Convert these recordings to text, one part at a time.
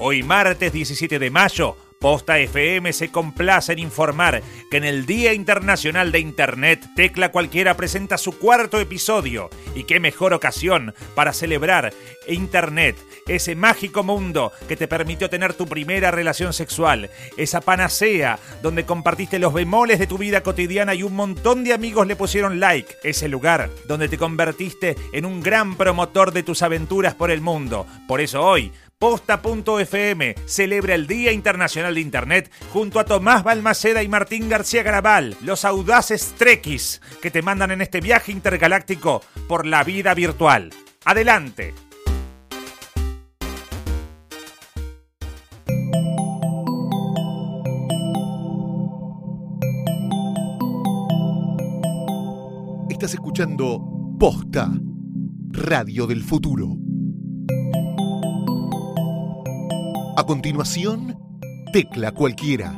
Hoy martes 17 de mayo, Posta FM se complace en informar que en el Día Internacional de Internet, Tecla Cualquiera presenta su cuarto episodio. Y qué mejor ocasión para celebrar Internet, ese mágico mundo que te permitió tener tu primera relación sexual, esa panacea donde compartiste los bemoles de tu vida cotidiana y un montón de amigos le pusieron like, ese lugar donde te convertiste en un gran promotor de tus aventuras por el mundo. Por eso hoy, Posta.fm celebra el Día Internacional de Internet junto a Tomás Balmaceda y Martín García Garabal, los audaces trekkies que te mandan en este viaje intergaláctico por la vida virtual. Adelante. Estás escuchando Posta, Radio del Futuro. A continuación, Tecla Cualquiera.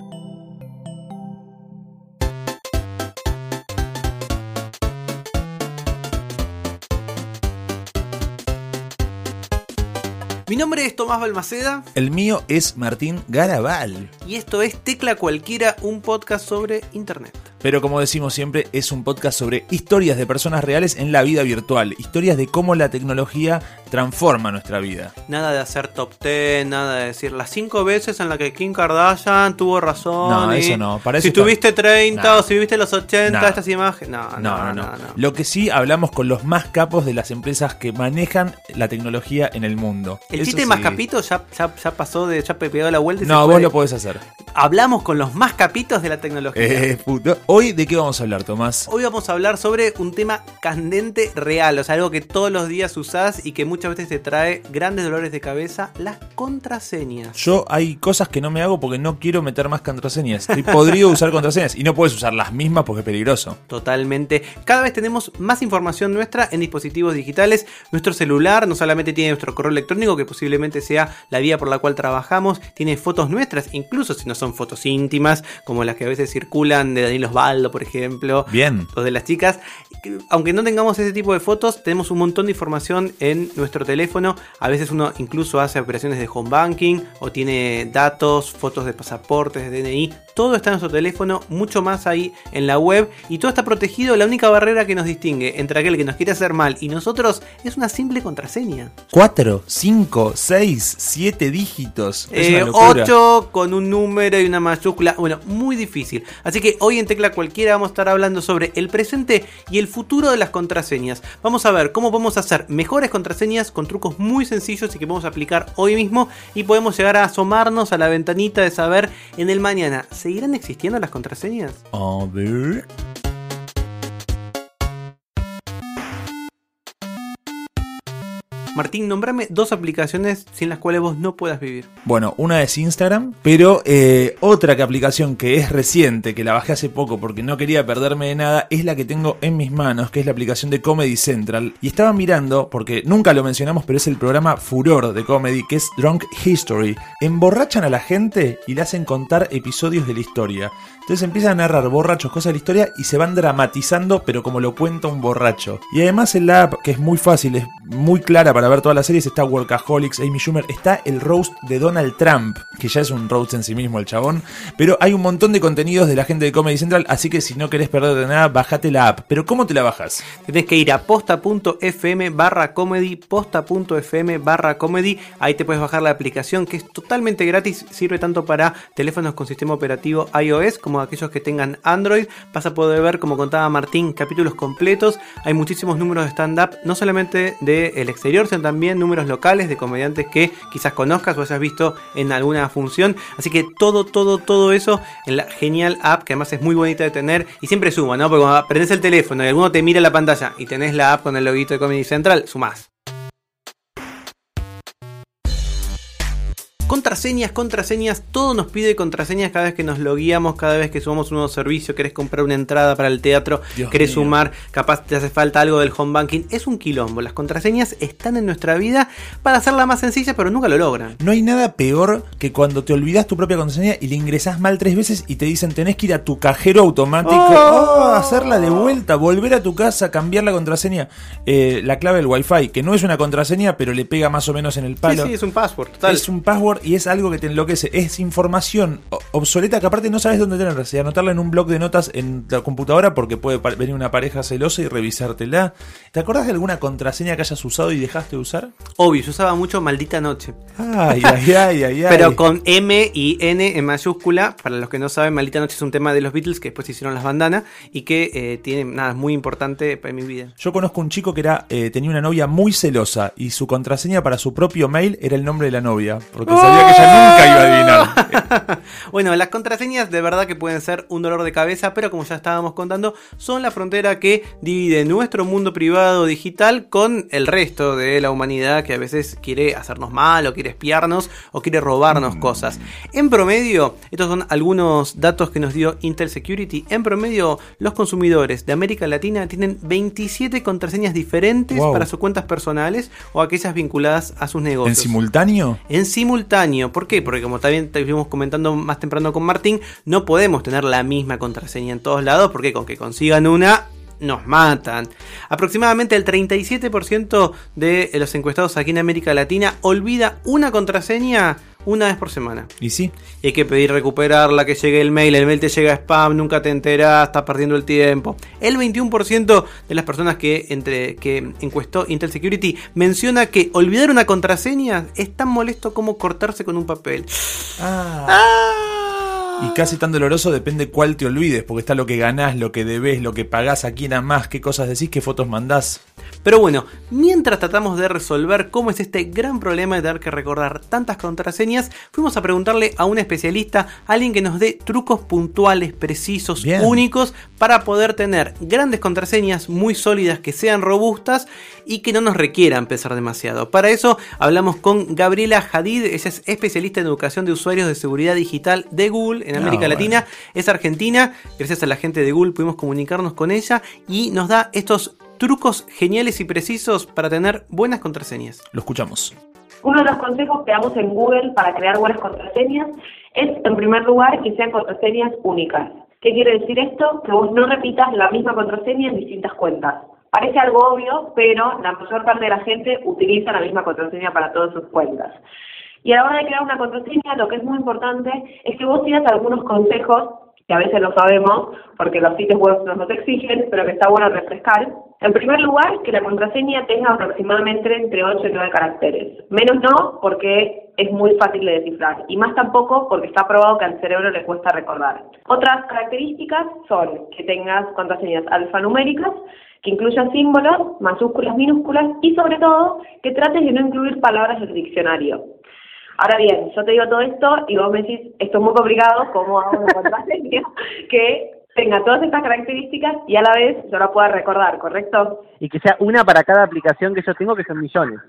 Mi nombre es Tomás Balmaceda El mío es Martín Garabal. y esto es Tecla Cualquiera, un podcast sobre Internet. Pero como decimos siempre, es un podcast sobre historias de personas reales en la vida virtual, historias de cómo la tecnología transforma nuestra vida. Nada de hacer top 10, nada de decir las 5 veces en las que Kim Kardashian tuvo razón. No, y eso no, para si eso tuviste 30 No. o si viviste los 80, No. estas imágenes. No, No, no, no. Lo que sí hablamos con los más capos de las empresas que manejan la tecnología en el mundo. El chiste sí. más capito ya, ya, ya pasó de. ya pe- pegó la vuelta y No, vos lo podés hacer. Hablamos con los más capitos de la tecnología. Eh, puto. Hoy, ¿de qué vamos a hablar, Tomás? Hoy vamos a hablar sobre un tema candente real, o sea, algo que todos los días usás y que muchas veces te trae grandes dolores de cabeza, las contraseñas. Yo hay cosas que no me hago porque no quiero meter más contraseñas. Estoy podrido usar contraseñas y no puedes usar las mismas porque es peligroso. Totalmente. Cada vez tenemos más información nuestra en dispositivos digitales. Nuestro celular no solamente tiene nuestro correo electrónico, que posiblemente sea la vía por la cual trabajamos, tiene fotos nuestras, incluso si no son fotos íntimas, como las que a veces circulan de Daniel Osvaldo, por ejemplo. Bien. o de las chicas. Que, Aunque no tengamos ese tipo de fotos, tenemos un montón de información en nuestro teléfono. A veces uno incluso hace operaciones de home banking o tiene datos, fotos de pasaportes, de DNI. Todo está en nuestro teléfono, mucho más ahí en la web y todo está protegido. La única barrera que nos distingue entre aquel que nos quiere hacer mal y nosotros es una simple contraseña. 4, 5, 6, 7 dígitos. Es Eh, una locura. 8 con un número y una mayúscula. Bueno, muy difícil. Así que hoy en Tecla Cualquiera vamos a estar hablando sobre el presente y el futuro de las contraseñas. Vamos a ver cómo podemos hacer mejores contraseñas con trucos muy sencillos y que podemos aplicar hoy mismo. Y podemos llegar a asomarnos a la ventanita de saber en el mañana. ¿Seguirán existiendo las contraseñas? A ver. Martín, nombrame dos aplicaciones sin las cuales vos no puedas vivir. Bueno, una es Instagram, pero eh, otra que aplicación que es reciente, que la bajé hace poco porque no quería perderme de nada, es la que tengo en mis manos, que es la aplicación de Comedy Central. Y estaba mirando, porque nunca lo mencionamos, pero es el programa Furor de Comedy, que es Drunk History. Emborrachan a la gente y le hacen contar episodios de la historia. Entonces empiezan a narrar borrachos cosas de la historia y se van dramatizando, pero como lo cuenta un borracho. Y además en la app, que es muy fácil, es muy clara para ver todas las series, está Workaholics, Amy Schumer, está el roast de Donald Trump, que ya es un roast en sí mismo el chabón. Pero hay un montón de contenidos de la gente de Comedy Central, así que si no querés perderte nada, bájate la app. Pero ¿cómo te la bajas? Tenés que ir a posta.fm barra comedy, posta.fm barra comedy. Ahí te puedes bajar la aplicación que es totalmente gratis. Sirve tanto para teléfonos con sistema operativo iOS como aquellos que tengan Android. Vas a poder ver, como contaba Martín, capítulos completos. Hay muchísimos números de stand-up, no solamente del exterior, sino también números locales de comediantes que quizás conozcas o hayas visto en alguna función. Así que todo, todo, todo eso en la genial app que además es muy bonita de tener y siempre suma, ¿no? Porque cuando prendes el teléfono y alguno te mira la pantalla y tenés la app con el loguito de Comedy Central, sumás. Contraseñas, contraseñas, todo nos pide contraseñas cada vez que nos logueamos, cada vez que sumamos un nuevo servicio, querés comprar una entrada para el teatro, Dios querés mío. sumar, capaz te hace falta algo del home banking. Es un quilombo. Las contraseñas están en nuestra vida para hacerla más sencilla, pero nunca lo logran. No hay nada peor que cuando te olvidas tu propia contraseña y le ingresás mal tres veces y te dicen tenés que ir a tu cajero automático, Oh. oh, hacerla de vuelta, volver a tu casa, cambiar la contraseña, Eh, la clave del wifi, que no es una contraseña, pero le pega más o menos en el palo. Sí, sí, es un password, total. Es un password y es algo que te enloquece. Es información obsoleta que aparte no sabes dónde tenerla. Si anotarla en un blog de notas en la computadora porque puede venir una pareja celosa y revisártela. ¿Te acordás de alguna contraseña que hayas usado y dejaste de usar? Obvio, yo usaba mucho maldita noche. Ay, ay, ay, ay, ay. Pero con M y N en mayúscula, para los que no saben, Maldita Noche es un tema de los Beatles que después hicieron las bandanas y que eh, tiene nada muy importante para mi vida. Yo conozco un chico que era eh, tenía una novia muy celosa y su contraseña para su propio mail era el nombre de la novia, porque sabía que ella nunca iba a adivinar. Bueno, las contraseñas de verdad que pueden ser un dolor de cabeza, pero como ya estábamos contando, son la frontera que divide nuestro mundo privado digital con el resto de la humanidad que a veces quiere hacernos mal o quiere espiarnos o quiere robarnos cosas. En promedio, estos son algunos datos que nos dio Intel Security. En promedio, los consumidores de América Latina tienen 27 contraseñas diferentes Wow. para sus cuentas personales o aquellas vinculadas a sus ¿En negocios. simultáneo? En simultáneo, ¿por qué? Porque como también estuvimos comentando más temprano con Martín, no podemos tener la misma contraseña en todos lados, porque con que consigan una, nos matan. Aproximadamente el 37% de los encuestados aquí en América Latina olvida una contraseña una vez por semana. Y sí, Y hay que pedir recuperarla, que llegue el mail, el mail te llega spam, nunca te enteras, estás perdiendo el tiempo. El 21% de las personas que, entre, que encuestó Intel Security menciona que olvidar una contraseña es tan molesto como cortarse con un papel. Ah. Y casi tan doloroso depende cuál te olvides, porque está lo que ganás, lo que debes, lo que pagás, a quién amás, qué cosas decís, qué fotos mandás. Pero bueno, mientras tratamos de resolver cómo es este gran problema de tener que recordar tantas contraseñas, fuimos a preguntarle a un especialista, alguien que nos dé trucos puntuales, precisos, Bien. únicos, para poder tener grandes contraseñas muy sólidas que sean robustas y que no nos requieran pesar demasiado. Para eso hablamos con Gabriela Hadid, ella es especialista en educación de usuarios de seguridad digital de Google en América. Latina, es argentina, gracias a la gente de Google pudimos comunicarnos con ella y nos da estos trucos geniales y precisos para tener buenas contraseñas. Lo escuchamos. Uno de los consejos que damos en Google para crear buenas contraseñas es, en primer lugar, que sean contraseñas únicas. ¿Qué quiere decir esto? Que vos no repitas la misma contraseña en distintas cuentas. Parece algo obvio, pero la mayor parte de la gente utiliza la misma contraseña para todas sus cuentas. Y a la hora de crear una contraseña, lo que es muy importante es que vos sigas algunos consejos que a veces lo sabemos porque los sitios web nos los exigen, pero que está bueno refrescar. En primer lugar, que la contraseña tenga aproximadamente entre 8 y 9 caracteres. Menos no, porque es muy fácil de descifrar. Y más tampoco, porque está probado que al cerebro le cuesta recordar. Otras características son que tengas contraseñas alfanuméricas, que incluyan símbolos, mayúsculas, minúsculas y sobre todo que trates de no incluir palabras del diccionario. Ahora bien, yo te digo todo esto y vos me decís, esto es muy complicado, ¿cómo hago una contraseña que tenga todas estas características y a la vez yo la pueda recordar, ¿correcto? y que sea una para cada aplicación que yo tengo, que son millones.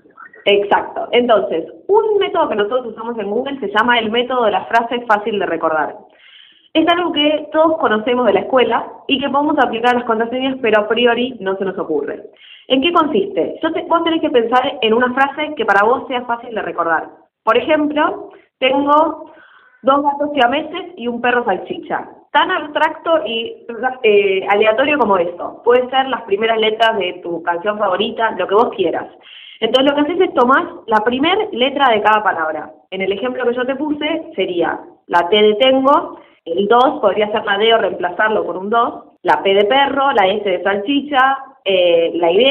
Exacto. Entonces, un método que nosotros usamos en Google se llama el método de la frase fácil de recordar. Es algo que todos conocemos de la escuela y que podemos aplicar a las contraseñas, pero a priori no se nos ocurre. ¿En qué consiste? Yo te, vos tenés que pensar en una frase que para vos sea fácil de recordar. Por ejemplo, tengo dos gatos siameses y un perro salchicha. Tan abstracto y eh, aleatorio como esto. Pueden ser las primeras letras de tu canción favorita, lo que vos quieras. Entonces lo que haces es tomar la primera letra de cada palabra. En el ejemplo que yo te puse sería la T de tengo, el 2 podría ser la D o reemplazarlo por un 2, la P de perro, la S de salchicha, eh, la Y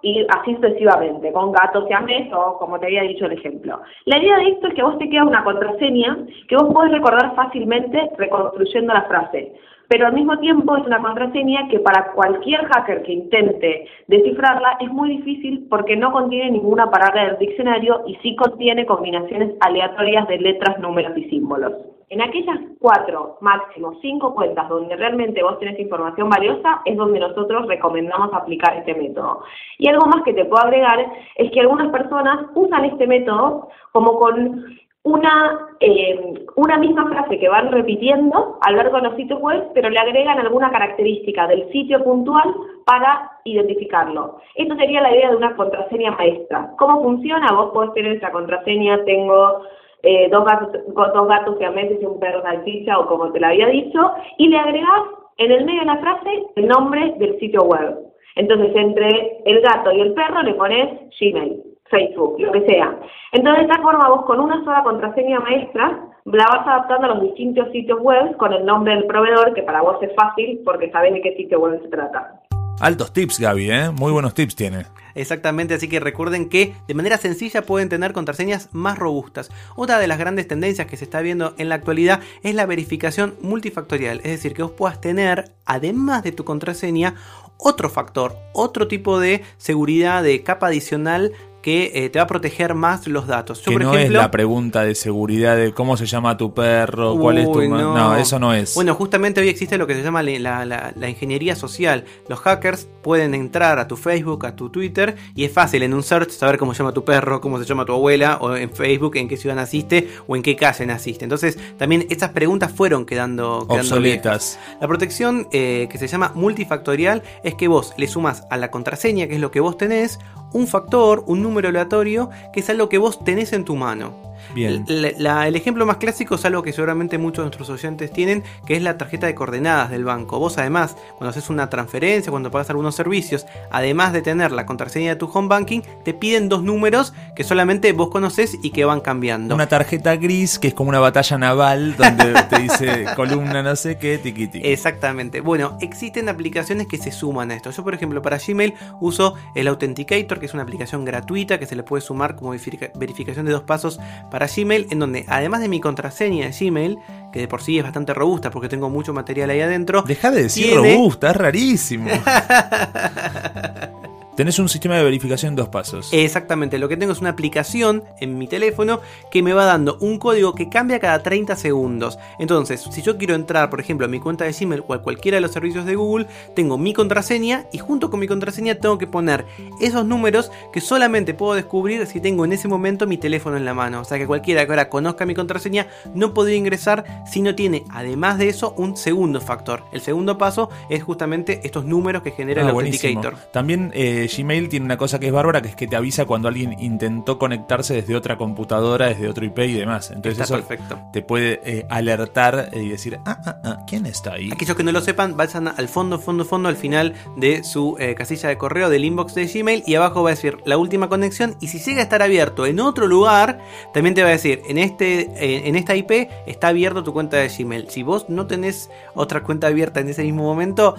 y así sucesivamente, con gato siamés o como te había dicho el ejemplo. La idea de esto es que vos te queda una contraseña que vos podés recordar fácilmente reconstruyendo la frase pero al mismo tiempo es una contraseña que para cualquier hacker que intente descifrarla es muy difícil porque no contiene ninguna palabra del diccionario y sí contiene combinaciones aleatorias de letras, números y símbolos. En aquellas cuatro, máximo cinco cuentas donde realmente vos tenés información valiosa es donde nosotros recomendamos aplicar este método. Y algo más que te puedo agregar es que algunas personas usan este método como con una, eh, una misma frase que van repitiendo a lo largo de los sitios web, pero le agregan alguna característica del sitio puntual para identificarlo. Esto sería la idea de una contraseña maestra. ¿Cómo funciona? Vos podés tener esa contraseña, tengo eh, dos gatos, dos gatos y un perro salchicha o como te lo había dicho, y le agregás en el medio de la frase el nombre del sitio web. Entonces, entre el gato y el perro le pones Gmail. Facebook, lo que sea. Entonces, de esta forma, vos con una sola contraseña maestra la vas adaptando a los distintos sitios web con el nombre del proveedor, que para vos es fácil porque sabés de qué sitio web se trata. Altos tips, Gaby, ¿eh? Muy buenos tips tiene. Exactamente, así que recuerden que de manera sencilla pueden tener contraseñas más robustas. Otra de las grandes tendencias que se está viendo en la actualidad es la verificación multifactorial, es decir, que vos puedas tener, además de tu contraseña, otro factor, otro tipo de seguridad, de capa adicional que eh, te va a proteger más los datos. que no es la pregunta de seguridad de cómo se llama tu perro, cuál es tu... No. eso no es. Bueno, justamente hoy existe lo que se llama la, ingeniería social. Los hackers pueden entrar a tu Facebook, a tu Twitter, y es fácil en un search saber cómo se llama tu perro, cómo se llama tu abuela, o en Facebook en qué ciudad naciste, o en qué calle naciste. Entonces, también estas preguntas fueron quedando, obsoletas. La protección eh, que se llama multifactorial es que vos le sumas a la contraseña, que es lo que vos tenés, un factor, un número aleatorio, que es algo que vos tenés en tu mano. Bien. el ejemplo más clásico es algo que seguramente muchos de nuestros oyentes tienen, que es la tarjeta de coordenadas del banco. Vos además, cuando haces una transferencia, cuando pagas algunos servicios, además de tener la contraseña de tu home banking, te piden dos números que solamente vos conoces y que van cambiando. Una tarjeta gris que es como una batalla naval donde te dice columna no sé qué, tiquiti. Exactamente. Bueno, existen aplicaciones que se suman a esto. Yo, por ejemplo, para Gmail uso el Authenticator, que es una aplicación gratuita que se le puede sumar como verificación de dos pasos para Gmail, en donde además de mi contraseña de Gmail, que de por sí es bastante robusta porque tengo mucho material ahí adentro. Deja de decir robusta, es rarísimo. Tenés un sistema de verificación en dos pasos. Exactamente, lo que tengo es una aplicación en mi teléfono que me va dando un código que cambia cada 30 segundos. Entonces, si yo quiero entrar, por ejemplo, a mi cuenta de Gmail o a cualquiera de los servicios de Google, tengo mi contraseña y junto con mi contraseña tengo que poner esos números que solamente puedo descubrir si tengo en ese momento mi teléfono en la mano. O sea que cualquiera que ahora conozca mi contraseña no podría ingresar si no tiene, además de eso, un segundo factor. El segundo paso es justamente estos números que genera el ah, Authenticator. También eh, Gmail tiene una cosa que es bárbara, que es que te avisa cuando alguien intentó conectarse desde otra computadora, desde otro IP y demás. Entonces eso perfecto. te puede eh, alertar y decir, ah, ah, ah, ¿quién está ahí? Aquellos que no lo sepan, vayan al fondo, fondo, fondo, al final de su eh, casilla de correo del inbox de Gmail y abajo va a decir la última conexión y si llega a estar abierto en otro lugar, también te va a decir, en, este, eh, en esta IP está abierto tu cuenta de Gmail. Si vos no tenés otra cuenta abierta en ese mismo momento,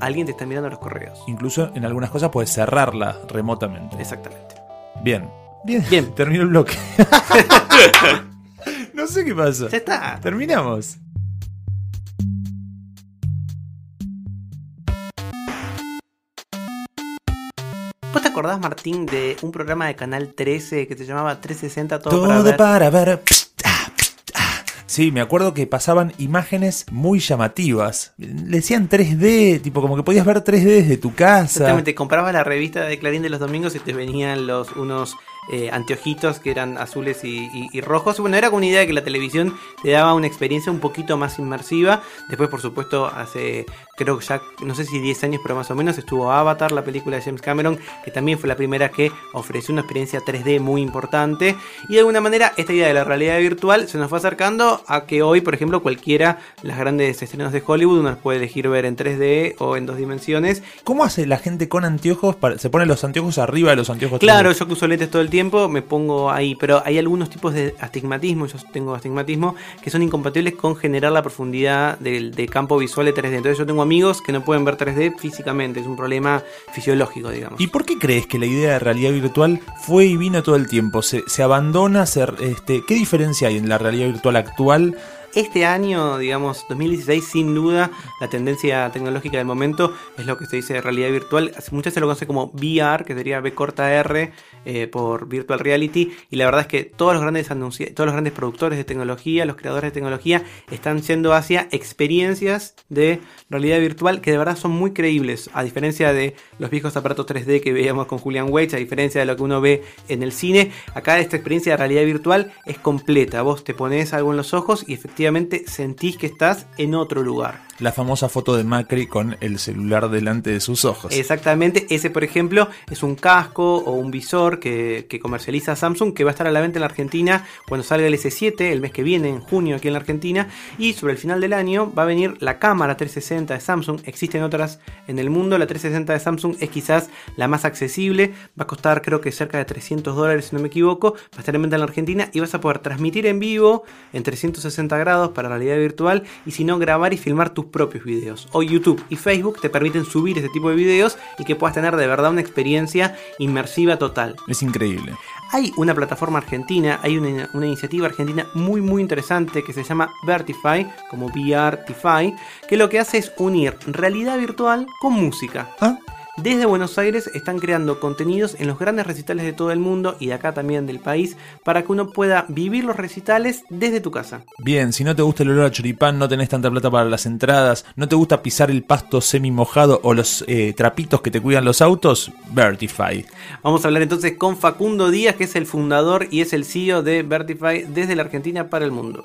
alguien te está mirando los correos. Incluso en algunas cosas puedes cerrarla remotamente. Exactamente. Bien. Bien. Bien. Terminó el bloque. no sé qué pasa. Ya está. Terminamos. ¿Vos te acordás, Martín, de un programa de Canal 13 que se llamaba 360 Todo, Todo para ver? Sí, me acuerdo que pasaban imágenes muy llamativas. Le decían 3D, tipo como que podías ver 3D desde tu casa. Exactamente, comprabas la revista de Clarín de los domingos y te venían los unos eh, anteojitos que eran azules y, rojos. Bueno, era una idea de que la televisión te daba una experiencia un poquito más inmersiva. Después, por supuesto, hace creo que ya, no sé si 10 años, pero más o menos, estuvo Avatar, la película de James Cameron, que también fue la primera que ofreció una experiencia 3D muy importante. Y de alguna manera, esta idea de la realidad virtual se nos fue acercando a que hoy, por ejemplo, cualquiera, las grandes estrenos de Hollywood, uno las puede elegir ver en 3D o en dos dimensiones. ¿Cómo hace la gente con anteojos? ¿Se pone los anteojos arriba de los anteojos? Claro, yo que uso lentes todo el tiempo tiempo me pongo ahí, pero hay algunos tipos de astigmatismo, yo tengo astigmatismo, que son incompatibles con generar la profundidad del, campo visual de 3D. Entonces yo tengo amigos que no pueden ver 3D físicamente, es un problema fisiológico, digamos. ¿Y por qué crees que la idea de realidad virtual fue y vino todo el tiempo? ¿Se, se abandona? este, ¿Qué diferencia hay en la realidad virtual actual Este año, digamos, 2016, sin duda, la tendencia tecnológica del momento es lo que se dice de realidad virtual. Muchas se lo conoce como VR, que sería B corta R eh, por Virtual Reality. Y la verdad es que todos los grandes todos los grandes productores de tecnología, los creadores de tecnología, están yendo hacia experiencias de realidad virtual que de verdad son muy creíbles. A diferencia de los viejos aparatos 3D que veíamos con Julian Weitz, a diferencia de lo que uno ve en el cine, acá esta experiencia de realidad virtual es completa. Vos te pones algo en los ojos y efectivamente sentís que estás en otro lugar. La famosa foto de Macri con el celular delante de sus ojos. Exactamente, ese por ejemplo es un casco o un visor que, comercializa Samsung que va a estar a la venta en la Argentina cuando salga el S7 el mes que viene, en junio aquí en la Argentina. Y sobre el final del año va a venir la cámara 360 de Samsung. Existen otras en el mundo, la 360 de Samsung es quizás la más accesible, va a costar creo que cerca de 300 dólares si no me equivoco, va a estar en venta en la Argentina y vas a poder transmitir en vivo en 360 grados para realidad virtual y si no grabar y filmar tus propios videos. Hoy YouTube y Facebook te permiten subir este tipo de videos y que puedas tener de verdad una experiencia inmersiva total. Es increíble. Hay una plataforma argentina, hay una, una, iniciativa argentina muy muy interesante que se llama Vertify, como VRtify, que lo que hace es unir realidad virtual con música. ¿Ah? Desde Buenos Aires están creando contenidos en los grandes recitales de todo el mundo y de acá también del país para que uno pueda vivir los recitales desde tu casa. Bien, si no te gusta el olor a choripán, no tenés tanta plata para las entradas, no te gusta pisar el pasto semi mojado o los eh, trapitos que te cuidan los autos, Vertify. Vamos a hablar entonces con Facundo Díaz, que es el fundador y es el CEO de Vertify desde la Argentina para el mundo.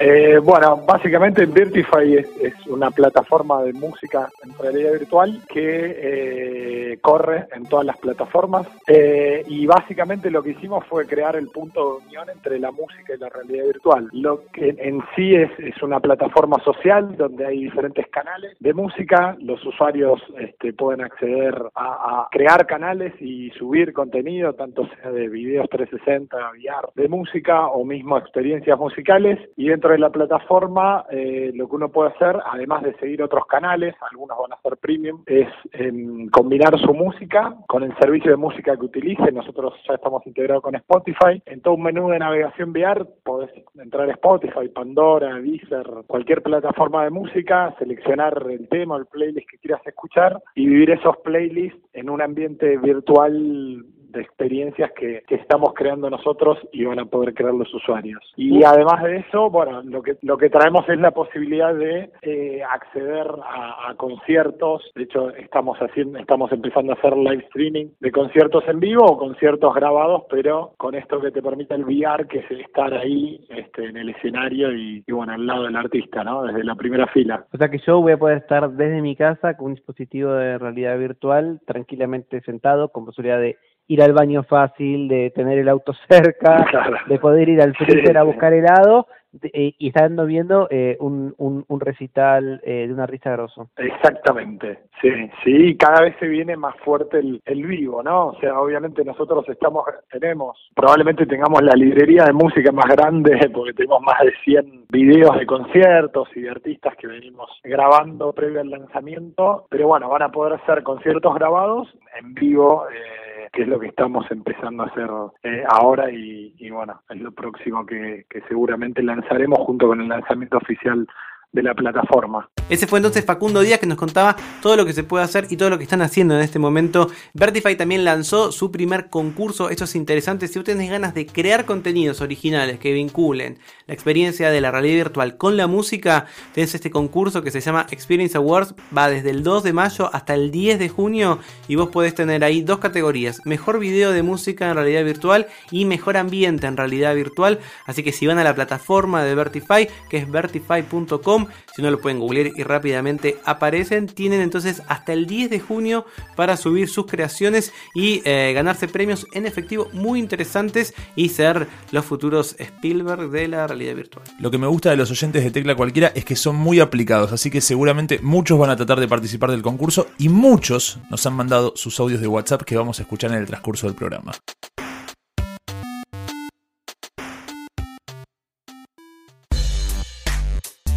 Eh, bueno, básicamente Vertify es, una plataforma de música en realidad virtual que eh, corre en todas las plataformas. Eh, y básicamente lo que hicimos fue crear el punto de unión entre la música y la realidad virtual. Lo que en sí es, es una plataforma social donde hay diferentes canales de música, los usuarios este, pueden acceder a, a, crear canales y subir contenido, tanto sea de videos 360, VR, de música o mismo experiencias musicales. Y dentro de la plataforma eh, lo que uno puede hacer, además de seguir otros canales, algunos van a ser premium, es em, combinar su música con el servicio de música que utilice. Nosotros ya estamos integrados con Spotify. En todo un menú de navegación VR podés entrar a Spotify, Pandora, Deezer, cualquier plataforma de música, seleccionar el tema, el playlist que quieras escuchar y vivir esos playlists en un ambiente virtual de experiencias que, estamos creando nosotros y van a poder crear los usuarios. Y además de eso, bueno, lo que, lo que traemos es la posibilidad de eh, acceder a, conciertos. De hecho, estamos haciendo, estamos empezando a hacer live streaming de conciertos en vivo o conciertos grabados, pero con esto que te permite el VR, que es estar ahí este, en el escenario y, y, bueno, al lado del artista, ¿no? Desde la primera fila. O sea que yo voy a poder estar desde mi casa con un dispositivo de realidad virtual, tranquilamente sentado, con posibilidad de ir al baño fácil, de tener el auto cerca, de poder ir al freezer a buscar helado eh, y estando viendo eh, un, un, recital eh, de un artista grosso. Exactamente, sí, sí, cada vez se viene más fuerte el, el vivo, ¿no? O sea, obviamente nosotros estamos, tenemos, probablemente tengamos la librería de música más grande porque tenemos más de 100 videos de conciertos y de artistas que venimos grabando previo al lanzamiento, pero bueno, van a poder hacer conciertos grabados en vivo. Eh, que es lo que estamos empezando a hacer eh, ahora y, bueno, es lo próximo que, que seguramente lanzaremos junto con el lanzamiento oficial de la plataforma. Ese fue entonces Facundo Díaz que nos contaba todo lo que se puede hacer y todo lo que están haciendo en este momento. Vertify también lanzó su primer concurso. Esto es interesante. Si ustedes ganas de crear contenidos originales que vinculen la experiencia de la realidad virtual con la música, tenés este concurso que se llama Experience Awards. Va desde el 2 de mayo hasta el 10 de junio y vos podés tener ahí dos categorías. Mejor video de música en realidad virtual y mejor ambiente en realidad virtual. Así que si van a la plataforma de Vertify, que es vertify.com, si no lo pueden googlear y rápidamente aparecen. Tienen entonces hasta el 10 de junio para subir sus creaciones y eh, ganarse premios en efectivo muy interesantes y ser los futuros Spielberg de la realidad virtual. Lo que me gusta de los oyentes de Tecla Cualquiera es que son muy aplicados, así que seguramente muchos van a tratar de participar del concurso y muchos nos han mandado sus audios de WhatsApp que vamos a escuchar en el transcurso del programa.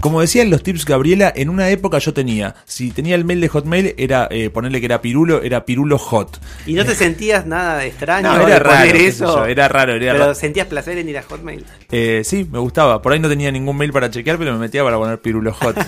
Como decía en los tips Gabriela, en una época yo tenía, si tenía el mail de Hotmail, era eh, ponerle que era Pirulo, era Pirulo Hot. ¿Y no te sentías nada extraño No, era poner raro, sé eso? yo, era raro, era Pero raro. sentías placer en ir a Hotmail. Eh, sí, me gustaba. Por ahí no tenía ningún mail para chequear, pero me metía para poner Pirulo Hot.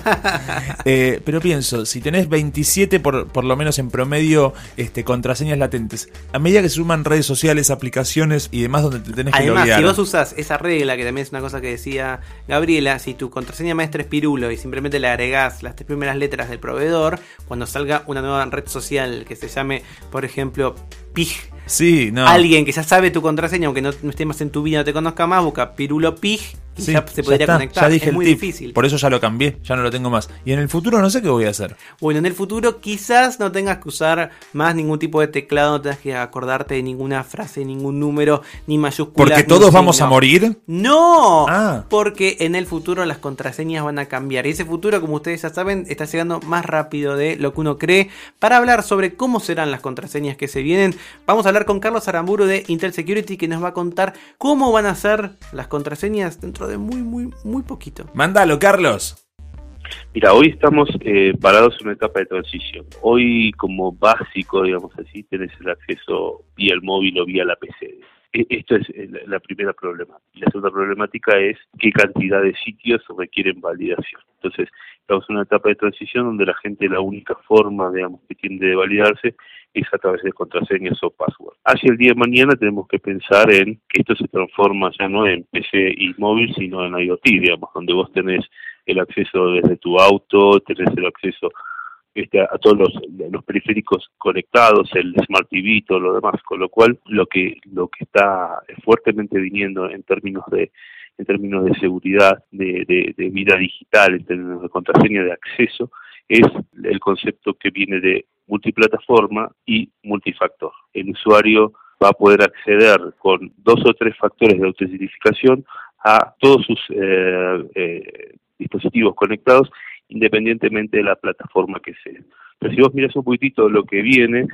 Eh, pero pienso, si tenés 27 por, por lo menos en promedio este, contraseñas latentes, a medida que se suman redes sociales, aplicaciones y demás donde te tenés que Además, loguear. si vos usas esa regla, que también es una cosa que decía Gabriela, si tu contraseña maestra Pirulo y simplemente le agregás las tres primeras letras del proveedor, cuando salga una nueva red social que se llame, por ejemplo, Pig, Sí, no. alguien que ya sabe tu contraseña, aunque no, no esté más en tu vida, no te conozca más, busca Pirulo Pig Sí, ya se ya podría está, conectar. Ya dije es el muy tip. difícil. Por eso ya lo cambié, ya no lo tengo más. Y en el futuro no sé qué voy a hacer. Bueno, en el futuro quizás no tengas que usar más ningún tipo de teclado, no tengas que acordarte de ninguna frase, ningún número, ni mayúsculas. Porque todos vamos a morir. No, Ah. porque en el futuro las contraseñas van a cambiar. Y ese futuro, como ustedes ya saben, está llegando más rápido de lo que uno cree. Para hablar sobre cómo serán las contraseñas que se vienen, vamos a hablar con Carlos Aramburu de Intel Security, que nos va a contar cómo van a ser las contraseñas dentro de muy, muy, muy poquito. Mándalo, Carlos. Mira, hoy estamos eh, parados en una etapa de transición. Hoy, como básico, digamos así, tenés el acceso vía el móvil o vía la PC. E- Esto es eh, la- primera problemática. Y la segunda problemática es qué cantidad de sitios requieren validación. Entonces, estamos en una etapa de transición donde la gente la única forma, digamos, que tiene de validarse es a través de contraseñas o password. Hacia el día de mañana tenemos que pensar en que esto se transforma ya no en PC y móvil, sino en IoT, digamos, donde vos tenés el acceso desde tu auto, tenés el acceso este, a todos los, periféricos conectados, el Smart TV, todo lo demás, con lo cual lo que lo que está fuertemente viniendo en términos de en términos de seguridad, de, de, de vida digital, en términos de contraseña de acceso, es el concepto que viene de multiplataforma y multifactor. El usuario va a poder acceder con dos o tres factores de autentificación a todos sus eh, eh, dispositivos conectados independientemente de la plataforma que sea. Pero si vos miras un poquitito lo que viene,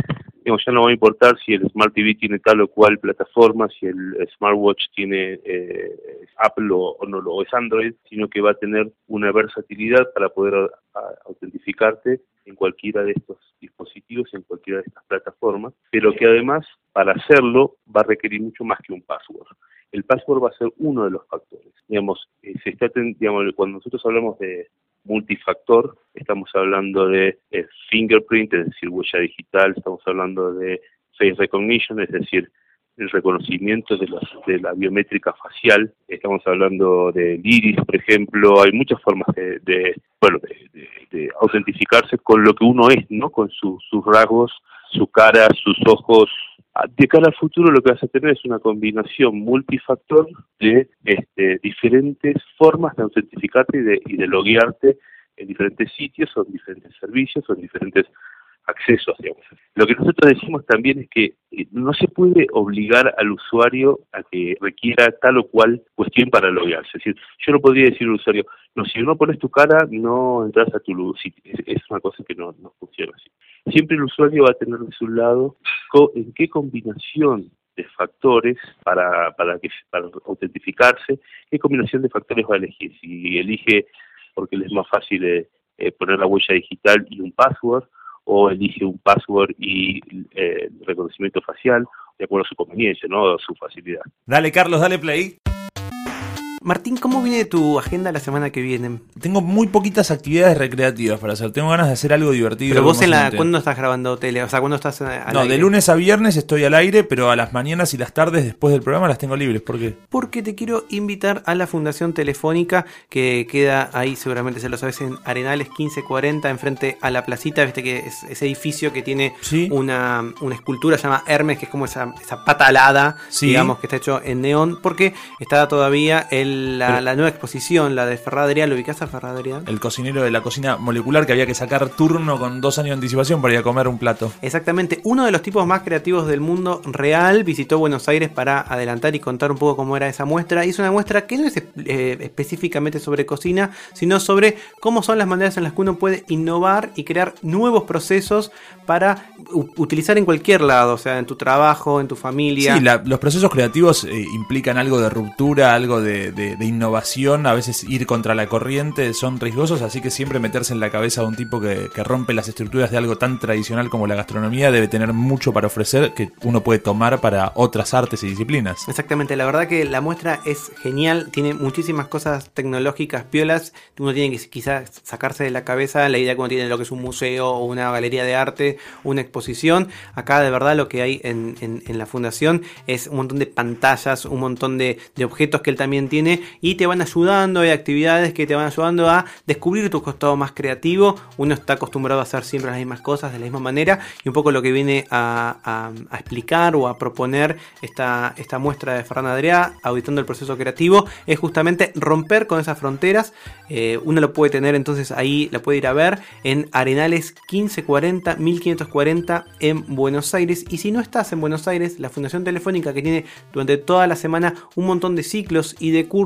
digamos, ya no va a importar si el Smart TV tiene tal o cual plataforma, si el Smartwatch tiene eh, Apple o, o no lo es Android, sino que va a tener una versatilidad para poder a- autentificarte en cualquiera de estos dispositivos, en cualquiera de estas plataformas, pero que además para hacerlo va a requerir mucho más que un password. El password va a ser uno de los factores. Digamos, eh, se está digamos, cuando nosotros hablamos de multifactor, estamos hablando de eh, fingerprint, es decir, huella digital, estamos hablando de face recognition, es decir, el reconocimiento de, las, de la biométrica facial, estamos hablando del iris, por ejemplo, hay muchas formas de, de, bueno, de, de- autentificarse con lo que uno es, ¿no? Con su- sus rasgos, su cara, sus ojos. De cara al futuro lo que vas a tener es una combinación multifactor de este, diferentes formas de autentificarte y de, y de loguearte en diferentes sitios o en diferentes servicios o en diferentes accesos, digamos. Lo que nosotros decimos también es que eh, no se puede obligar al usuario a que requiera tal o cual cuestión para loguearse. Es decir, yo no podría decir al usuario, no, si no pones tu cara, no entras a tu lu- sitio. Es, una cosa que no, no funciona así. Siempre el usuario va a tener de su lado en qué combinación de factores para, para, que, para autentificarse, qué combinación de factores va a elegir. Si elige porque le es más fácil eh, eh, poner la huella digital y un password, o elige un password y eh, reconocimiento facial, de acuerdo a su conveniencia, ¿no? a su facilidad. Dale, Carlos, dale play. Martín, ¿cómo viene tu agenda la semana que viene? Tengo muy poquitas actividades recreativas para hacer. Tengo ganas de hacer algo divertido. Pero vos en la. ¿cuándo estás grabando tele? O sea, ¿cuándo estás eh, al No, aire? de lunes a viernes estoy al aire, pero a las mañanas y las tardes después del programa las tengo libres. ¿Por qué? Porque te quiero invitar a la Fundación Telefónica que queda ahí, seguramente se lo sabes, en Arenales 1540, enfrente a la placita, viste que es ese edificio que tiene Sí. una, una escultura llamada Hermes, que es como esa, esa pata alada, Sí. digamos, que está hecho en neón, porque está todavía el- la, Pero- la nueva exposición, la de Ferradrián, ¿lo ubicás a Ferradrián? El cocinero de la cocina molecular que había que sacar turno con dos años de anticipación para ir a comer un plato. Exactamente, uno de los tipos más creativos del mundo real visitó Buenos Aires para adelantar y contar un poco cómo era esa muestra. Y es una muestra que no es eh, específicamente sobre cocina, sino sobre cómo son las maneras en las que uno puede innovar y crear nuevos procesos para utilizar en cualquier lado, o sea, en tu trabajo, en tu familia. Sí, la- los procesos creativos eh, implican algo de ruptura, algo de, de de, innovación, a veces ir contra la corriente, son riesgosos, así que siempre meterse en la cabeza de un tipo que, rompe las estructuras de algo tan tradicional como la gastronomía debe tener mucho para ofrecer que uno puede tomar para otras artes y disciplinas. Exactamente, la verdad que la muestra es genial, tiene muchísimas cosas tecnológicas piolas, uno tiene que quizás sacarse de la cabeza la idea que uno tiene de lo que es un museo o una galería de arte, una exposición, acá de verdad lo que hay en, la fundación es un montón de pantallas, un montón de objetos que él también tiene y te van ayudando, hay actividades que te van ayudando a descubrir tu costado más creativo, uno está acostumbrado a hacer siempre las mismas cosas de la misma manera y un poco lo que viene a, explicar o a proponer esta, esta muestra de Fernanda Adrià, auditando el proceso creativo, es justamente romper con esas fronteras. Eh, uno lo puede tener entonces ahí, la puede ir a ver en Arenales 1540, 1540 en Buenos Aires. Y si no estás en Buenos Aires, la Fundación Telefónica que tiene durante toda la semana un montón de ciclos y de cursos,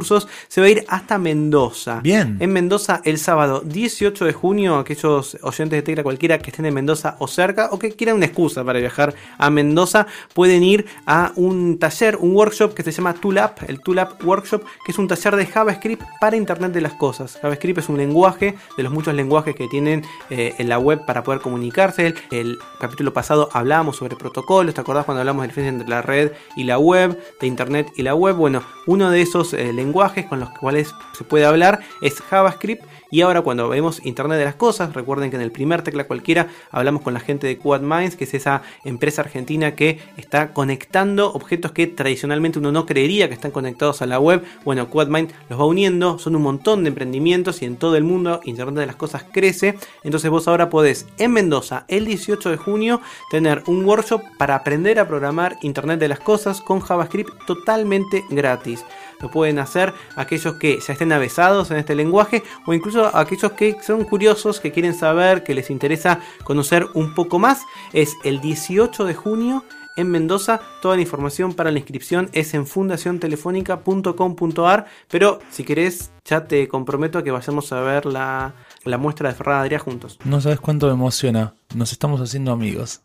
se va a ir hasta Mendoza. Bien. En Mendoza el sábado 18 de junio, aquellos oyentes de Tecla cualquiera que estén en Mendoza o cerca o que quieran una excusa para viajar a Mendoza, pueden ir a un taller, un workshop que se llama Toolap, el Toolap Workshop, que es un taller de JavaScript para Internet de las Cosas. JavaScript es un lenguaje de los muchos lenguajes que tienen eh, en la web para poder comunicarse. El, el capítulo pasado hablábamos sobre protocolos, ¿te acordás cuando hablamos de la diferencia entre la red y la web, de Internet y la web? Bueno, uno de esos eh, lenguajes con los cuales se puede hablar es JavaScript y ahora cuando vemos Internet de las Cosas, recuerden que en el primer tecla cualquiera hablamos con la gente de Quad Minds, que es esa empresa argentina que está conectando objetos que tradicionalmente uno no creería que están conectados a la web. Bueno, Quad Mind los va uniendo, son un montón de emprendimientos y en todo el mundo Internet de las Cosas crece. Entonces vos ahora podés en Mendoza el 18 de junio tener un workshop para aprender a programar Internet de las Cosas con JavaScript totalmente gratis. Lo pueden hacer aquellos que ya estén avesados en este lenguaje o incluso aquellos que son curiosos, que quieren saber, que les interesa conocer un poco más. Es el 18 de junio en Mendoza. Toda la información para la inscripción es en fundaciontelefónica.com.ar. Pero si querés, ya te comprometo a que vayamos a ver la, la muestra de Ferran Adrià juntos. No sabes cuánto me emociona. Nos estamos haciendo amigos.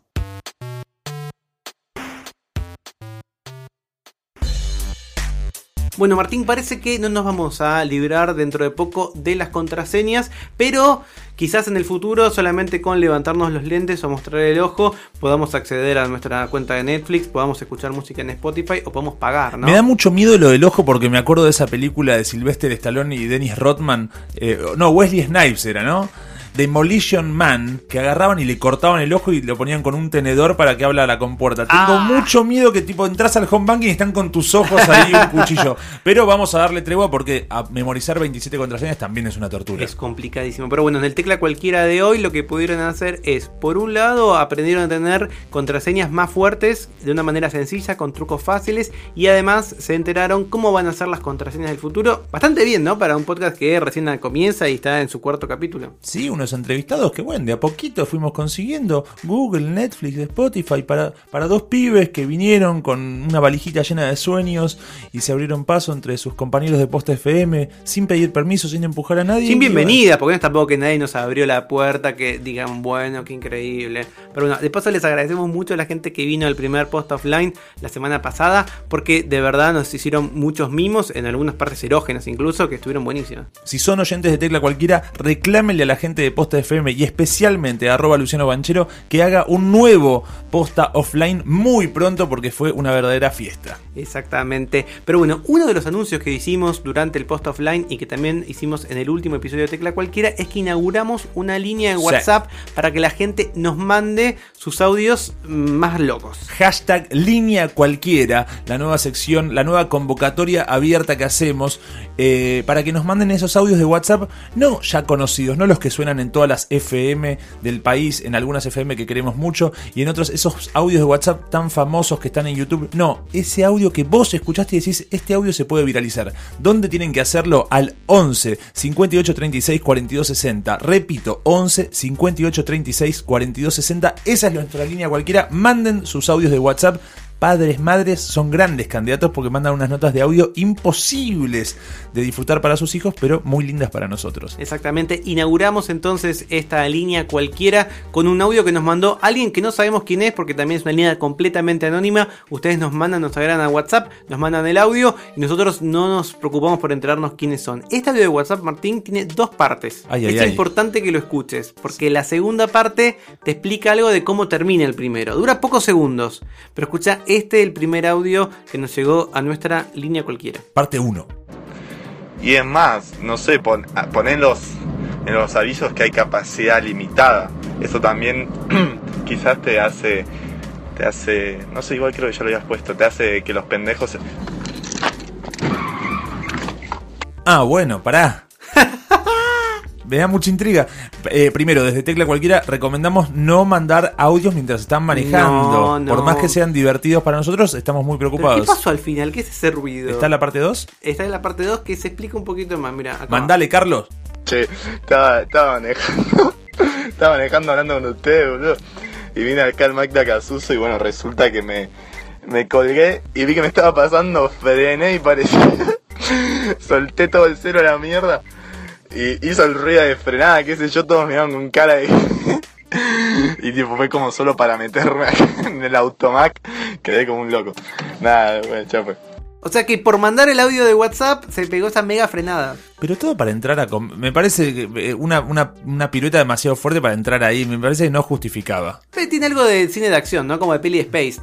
Bueno, Martín, parece que no nos vamos a librar dentro de poco de las contraseñas, pero quizás en el futuro solamente con levantarnos los lentes o mostrar el ojo podamos acceder a nuestra cuenta de Netflix, podamos escuchar música en Spotify o podamos pagar, ¿no? Me da mucho miedo lo del ojo porque me acuerdo de esa película de Sylvester Stallone y Dennis Rodman. eh, no, Wesley Snipes era, ¿no? Demolition Man, que agarraban y le cortaban el ojo y lo ponían con un tenedor para que habla la compuerta. Tengo Ah. mucho miedo que tipo entras al home banking y están con tus ojos ahí un cuchillo. Pero vamos a darle tregua porque a memorizar 27 contraseñas también es una tortura. Es complicadísimo. Pero bueno, en el tecla cualquiera de hoy lo que pudieron hacer es, por un lado, aprendieron a tener contraseñas más fuertes de una manera sencilla, con trucos fáciles, y además se enteraron cómo van a ser las contraseñas del futuro. Bastante bien, ¿no? Para un podcast que recién comienza y está en su cuarto capítulo. Sí, entrevistados que, bueno, de a poquito fuimos consiguiendo Google, Netflix, Spotify para, para dos pibes que vinieron con una valijita llena de sueños y se abrieron paso entre sus compañeros de Posta FM sin pedir permiso, sin empujar a nadie. Sin bienvenida, porque no es tampoco que nadie nos abrió la puerta, que digan, bueno, qué increíble. Pero bueno, de paso les agradecemos mucho a la gente que vino al primer post offline la semana pasada, porque de verdad nos hicieron muchos mimos, en algunas partes erógenas incluso, que estuvieron buenísimas. si son oyentes de tecla cualquiera, reclámenle a la gente de Posta FM y especialmente a arroba Luciano Banchero que haga un nuevo Posta offline muy pronto porque fue una verdadera fiesta. Exactamente. Pero bueno, uno de los anuncios que hicimos durante el post offline y que también hicimos en el último episodio de Tecla Cualquiera es que inauguramos una línea de Sí. WhatsApp para que la gente nos mande sus audios más locos. Hashtag línea cualquiera, la nueva sección, la nueva convocatoria abierta que hacemos eh, para que nos manden esos audios de WhatsApp, no ya conocidos, no los que suenan en todas las FM del país, en algunas FM que queremos mucho y en otros esos audios de WhatsApp tan famosos que están en YouTube. No, ese audio que vos escuchaste y decís, este audio se puede viralizar. ¿Dónde tienen que hacerlo? Al 11 58 36 42 60. Repito, 11 58 36 42 60. Esa es nuestra línea cualquiera. Manden sus audios de WhatsApp padres, madres son grandes candidatos porque mandan unas notas de audio imposibles de disfrutar para sus hijos, pero muy lindas para nosotros. Exactamente, inauguramos entonces esta línea cualquiera con un audio que nos mandó alguien que no sabemos quién es porque también es una línea completamente anónima. Ustedes nos mandan, nos agregan a WhatsApp, nos mandan el audio y nosotros no nos preocupamos por enterarnos quiénes son. Este audio de WhatsApp, Martín, tiene dos partes. Ay, es ay. importante que lo escuches porque la segunda parte te explica algo de cómo termina el primero. Dura pocos segundos, pero escucha este el primer audio que nos llegó a nuestra línea cualquiera. Parte 1. Y es más, no sé, pon, a- poner en los, en los avisos que hay capacidad limitada. Eso también quizás te hace, te hace, no sé, igual creo que ya lo habías puesto, te hace que los pendejos... se- Ah, bueno, pará. Me da mucha intriga. Eh, primero, desde Tecla Cualquiera, recomendamos no mandar audios mientras están manejando. No, no. Por más que sean divertidos para nosotros, estamos muy ¿Pero preocupados. ¿Qué pasó al final? ¿Qué es ese ruido? ¿Está la parte 2? Está en la parte 2 que se explica un poquito más. Mira, acá. Mandale, Carlos. Che, estaba, estaba manejando, estaba manejando hablando con ustedes, boludo. Y vine acá al Magda Casuso y bueno, resulta que me, me colgué y vi que me estaba pasando, frené y parecía... Solté todo el cero a la mierda. Y hizo el ruido de frenada, qué sé yo, todos me miraban con cara de... y tipo fue como solo para meterme en el automac, quedé como un loco. Nada, bueno, ya fue. O sea que por mandar el audio de WhatsApp se pegó esa mega frenada. Pero todo para entrar a... Me parece eh, una, una, una pirueta demasiado fuerte para entrar ahí. Me parece que no justificaba. Pero tiene algo de cine de acción, ¿no? Como de peli Space.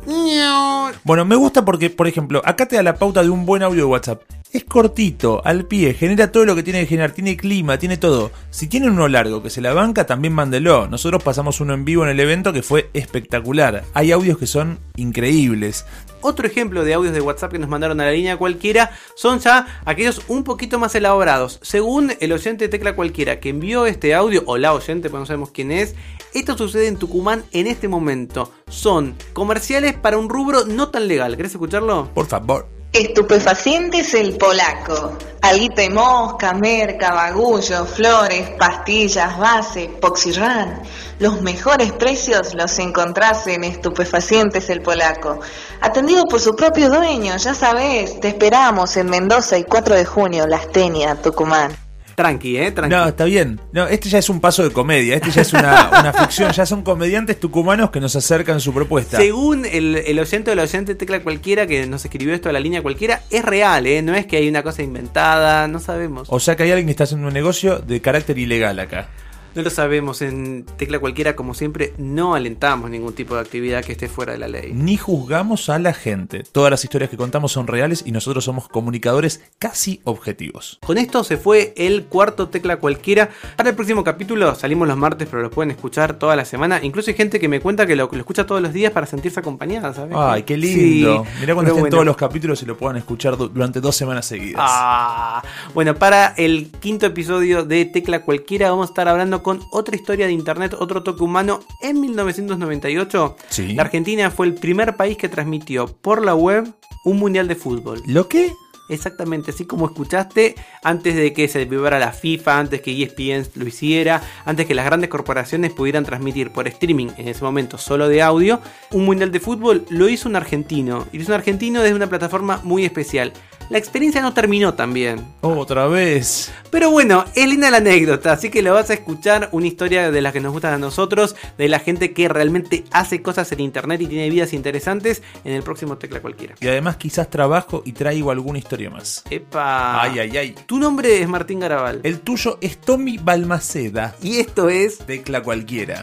Bueno, me gusta porque, por ejemplo, acá te da la pauta de un buen audio de WhatsApp. Es cortito, al pie, genera todo lo que tiene que generar, tiene clima, tiene todo. Si tienen uno largo que se la banca, también mándelo. Nosotros pasamos uno en vivo en el evento que fue espectacular. Hay audios que son increíbles. Otro ejemplo de audios de WhatsApp que nos mandaron a la línea cualquiera son ya aquellos un poquito más elaborados. Según el oyente tecla cualquiera que envió este audio, o la oyente, pues no sabemos quién es, esto sucede en Tucumán en este momento. Son comerciales para un rubro no tan legal. ¿Querés escucharlo? Por favor. Estupefacientes el polaco. Alguita y mosca, merca, bagullo, flores, pastillas, base, poxirran. Los mejores precios los encontrás en Estupefacientes el polaco. Atendido por su propio dueño, ya sabes, te esperamos en Mendoza y 4 de junio, Las Tenia, Tucumán. Tranqui, eh, tranqui. No, está bien. No, este ya es un paso de comedia. Este ya es una, una ficción. Ya son comediantes tucumanos que nos acercan su propuesta. Según el, el oyente o la oyente tecla cualquiera que nos escribió esto a la línea cualquiera, es real, ¿eh? No es que hay una cosa inventada, no sabemos. O sea que hay alguien que está haciendo un negocio de carácter ilegal acá. No lo sabemos, en tecla cualquiera, como siempre, no alentamos ningún tipo de actividad que esté fuera de la ley. Ni juzgamos a la gente. Todas las historias que contamos son reales y nosotros somos comunicadores casi objetivos. Con esto se fue el cuarto tecla cualquiera. Para el próximo capítulo salimos los martes, pero lo pueden escuchar toda la semana. Incluso hay gente que me cuenta que lo, lo escucha todos los días para sentirse acompañada, ¿sabes? Ay, qué lindo. Sí, Mirá cuando estén bueno. todos los capítulos y lo puedan escuchar du- durante dos semanas seguidas. Ah, bueno, para el quinto episodio de Tecla Cualquiera vamos a estar hablando con otra historia de internet, otro toque humano. En 1998, Sí. la Argentina fue el primer país que transmitió por la web un mundial de fútbol. ¿Lo qué? Exactamente, así como escuchaste, antes de que se vibrara la FIFA, antes que ESPN lo hiciera, antes que las grandes corporaciones pudieran transmitir por streaming, en ese momento solo de audio, un mundial de fútbol lo hizo un argentino. Y lo hizo un argentino desde una plataforma muy especial. La experiencia no terminó tan bien. Otra vez. Pero bueno, es linda la anécdota, así que lo vas a escuchar, una historia de las que nos gustan a nosotros, de la gente que realmente hace cosas en internet y tiene vidas interesantes en el próximo Tecla Cualquiera. Y además quizás trabajo y traigo alguna historia más. Epa. Ay, ay, ay. Tu nombre es Martín Garabal. El tuyo es Tommy Balmaceda. Y esto es Tecla cualquiera.